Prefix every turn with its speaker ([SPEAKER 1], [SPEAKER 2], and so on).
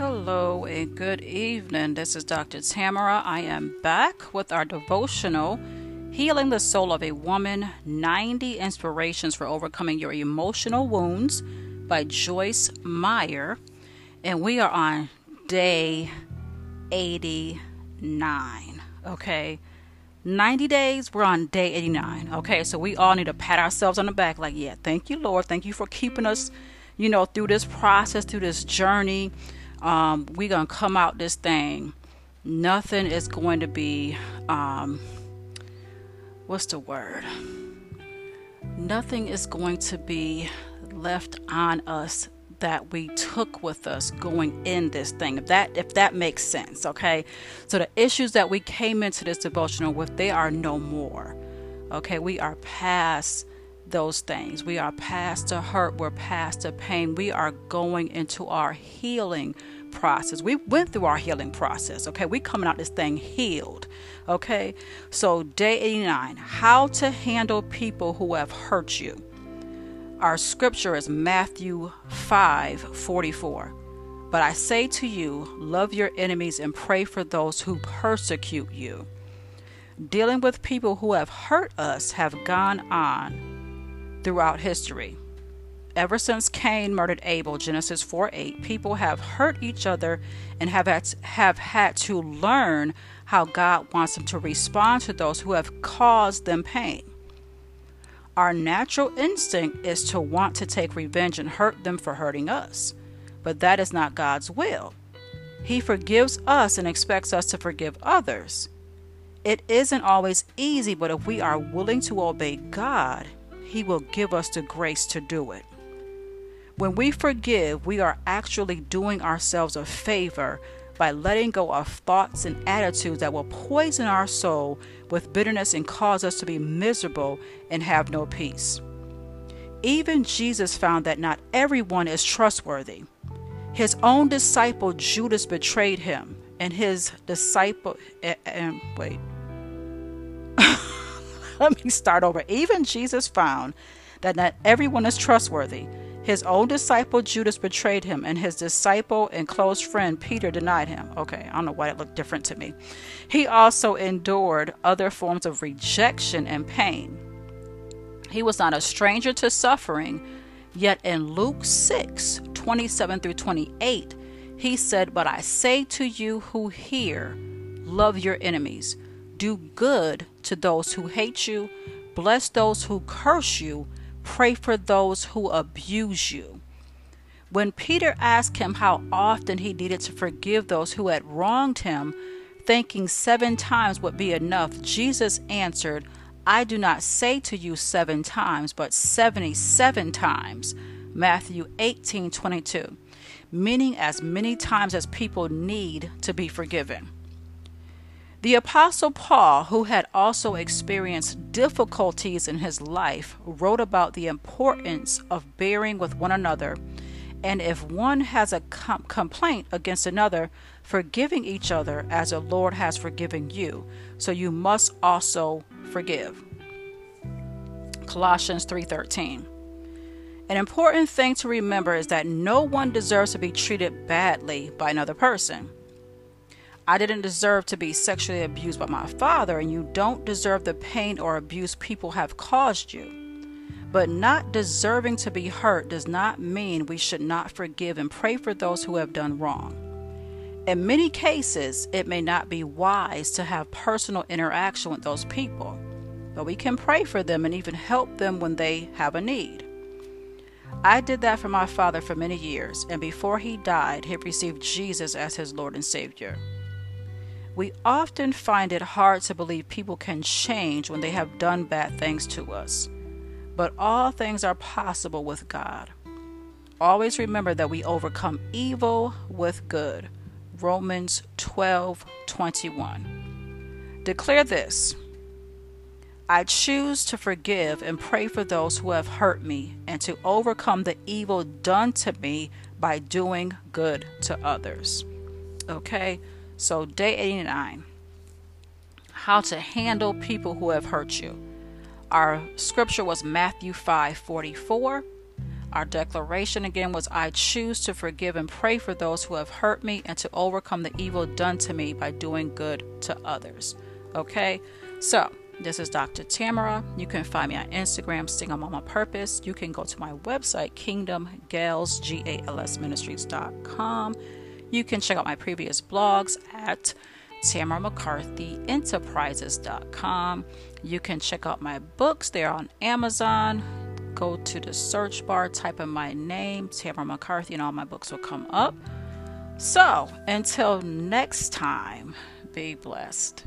[SPEAKER 1] Hey, good evening. This is Dr. Tamara. I am back with our devotional, Healing the Soul of a Woman 90 Inspirations for Overcoming Your Emotional Wounds by Joyce Meyer. And we are on day 89. Okay. 90 days, we're on day 89. Okay, so we all need to pat ourselves on the back, like, yeah, thank you, Lord. Thank you for keeping us, you know, through this process, through this journey um, we're going to come out this thing. Nothing is going to be, um, what's the word? Nothing is going to be left on us that we took with us going in this thing if that if that makes sense okay so the issues that we came into this devotional with they are no more okay we are past those things. We are past the hurt, we're past the pain. We are going into our healing process. We went through our healing process, okay? We coming out this thing healed. Okay? So day 89, how to handle people who have hurt you. Our scripture is Matthew 5 44. But I say to you, love your enemies and pray for those who persecute you. Dealing with people who have hurt us have gone on throughout history. Ever since Cain murdered Abel, Genesis 4 8, people have hurt each other and have had, have had to learn how God wants them to respond to those who have caused them pain. Our natural instinct is to want to take revenge and hurt them for hurting us, but that is not God's will. He forgives us and expects us to forgive others. It isn't always easy, but if we are willing to obey God, he will give us the grace to do it. When we forgive, we are actually doing ourselves a favor by letting go of thoughts and attitudes that will poison our soul with bitterness and cause us to be miserable and have no peace. Even Jesus found that not everyone is trustworthy. His own disciple Judas betrayed him, and his disciple, and eh, eh, wait, let me start over. Even Jesus found that not everyone is trustworthy. His own disciple Judas betrayed him, and his disciple and close friend Peter denied him. Okay, I don't know why it looked different to me. He also endured other forms of rejection and pain. He was not a stranger to suffering, yet in Luke 6 27 through 28, he said, But I say to you who hear, love your enemies do good to those who hate you, bless those who curse you, pray for those who abuse you. When Peter asked him how often he needed to forgive those who had wronged him, thinking seven times would be enough, Jesus answered, I do not say to you seven times, but 77 times. Matthew 18 22, meaning as many times as people need to be forgiven. The Apostle Paul, who had also experienced difficulties in his life, wrote about the importance of bearing with one another, and if one has a com- complaint against another, forgiving each other as the Lord has forgiven you. So you must also forgive. Colossians 3:13. An important thing to remember is that no one deserves to be treated badly by another person. I didn't deserve to be sexually abused by my father, and you don't deserve the pain or abuse people have caused you. But not deserving to be hurt does not mean we should not forgive and pray for those who have done wrong. In many cases, it may not be wise to have personal interaction with those people, but we can pray for them and even help them when they have a need. I did that for my father for many years, and before he died, he received Jesus as his Lord and Savior. We often find it hard to believe people can change when they have done bad things to us. But all things are possible with God. Always remember that we overcome evil with good. Romans 12 21. Declare this I choose to forgive and pray for those who have hurt me and to overcome the evil done to me by doing good to others. Okay? So, day 89 how to handle people who have hurt you. Our scripture was Matthew 5 44. Our declaration again was I choose to forgive and pray for those who have hurt me and to overcome the evil done to me by doing good to others. Okay, so this is Dr. Tamara. You can find me on Instagram, Sing on Mama Purpose. You can go to my website, Kingdom Gals, Ministries.com. You can check out my previous blogs at TamaraMcCarthyEnterprises.com. You can check out my books, they're on Amazon. Go to the search bar, type in my name, Tamara McCarthy, and all my books will come up. So, until next time, be blessed.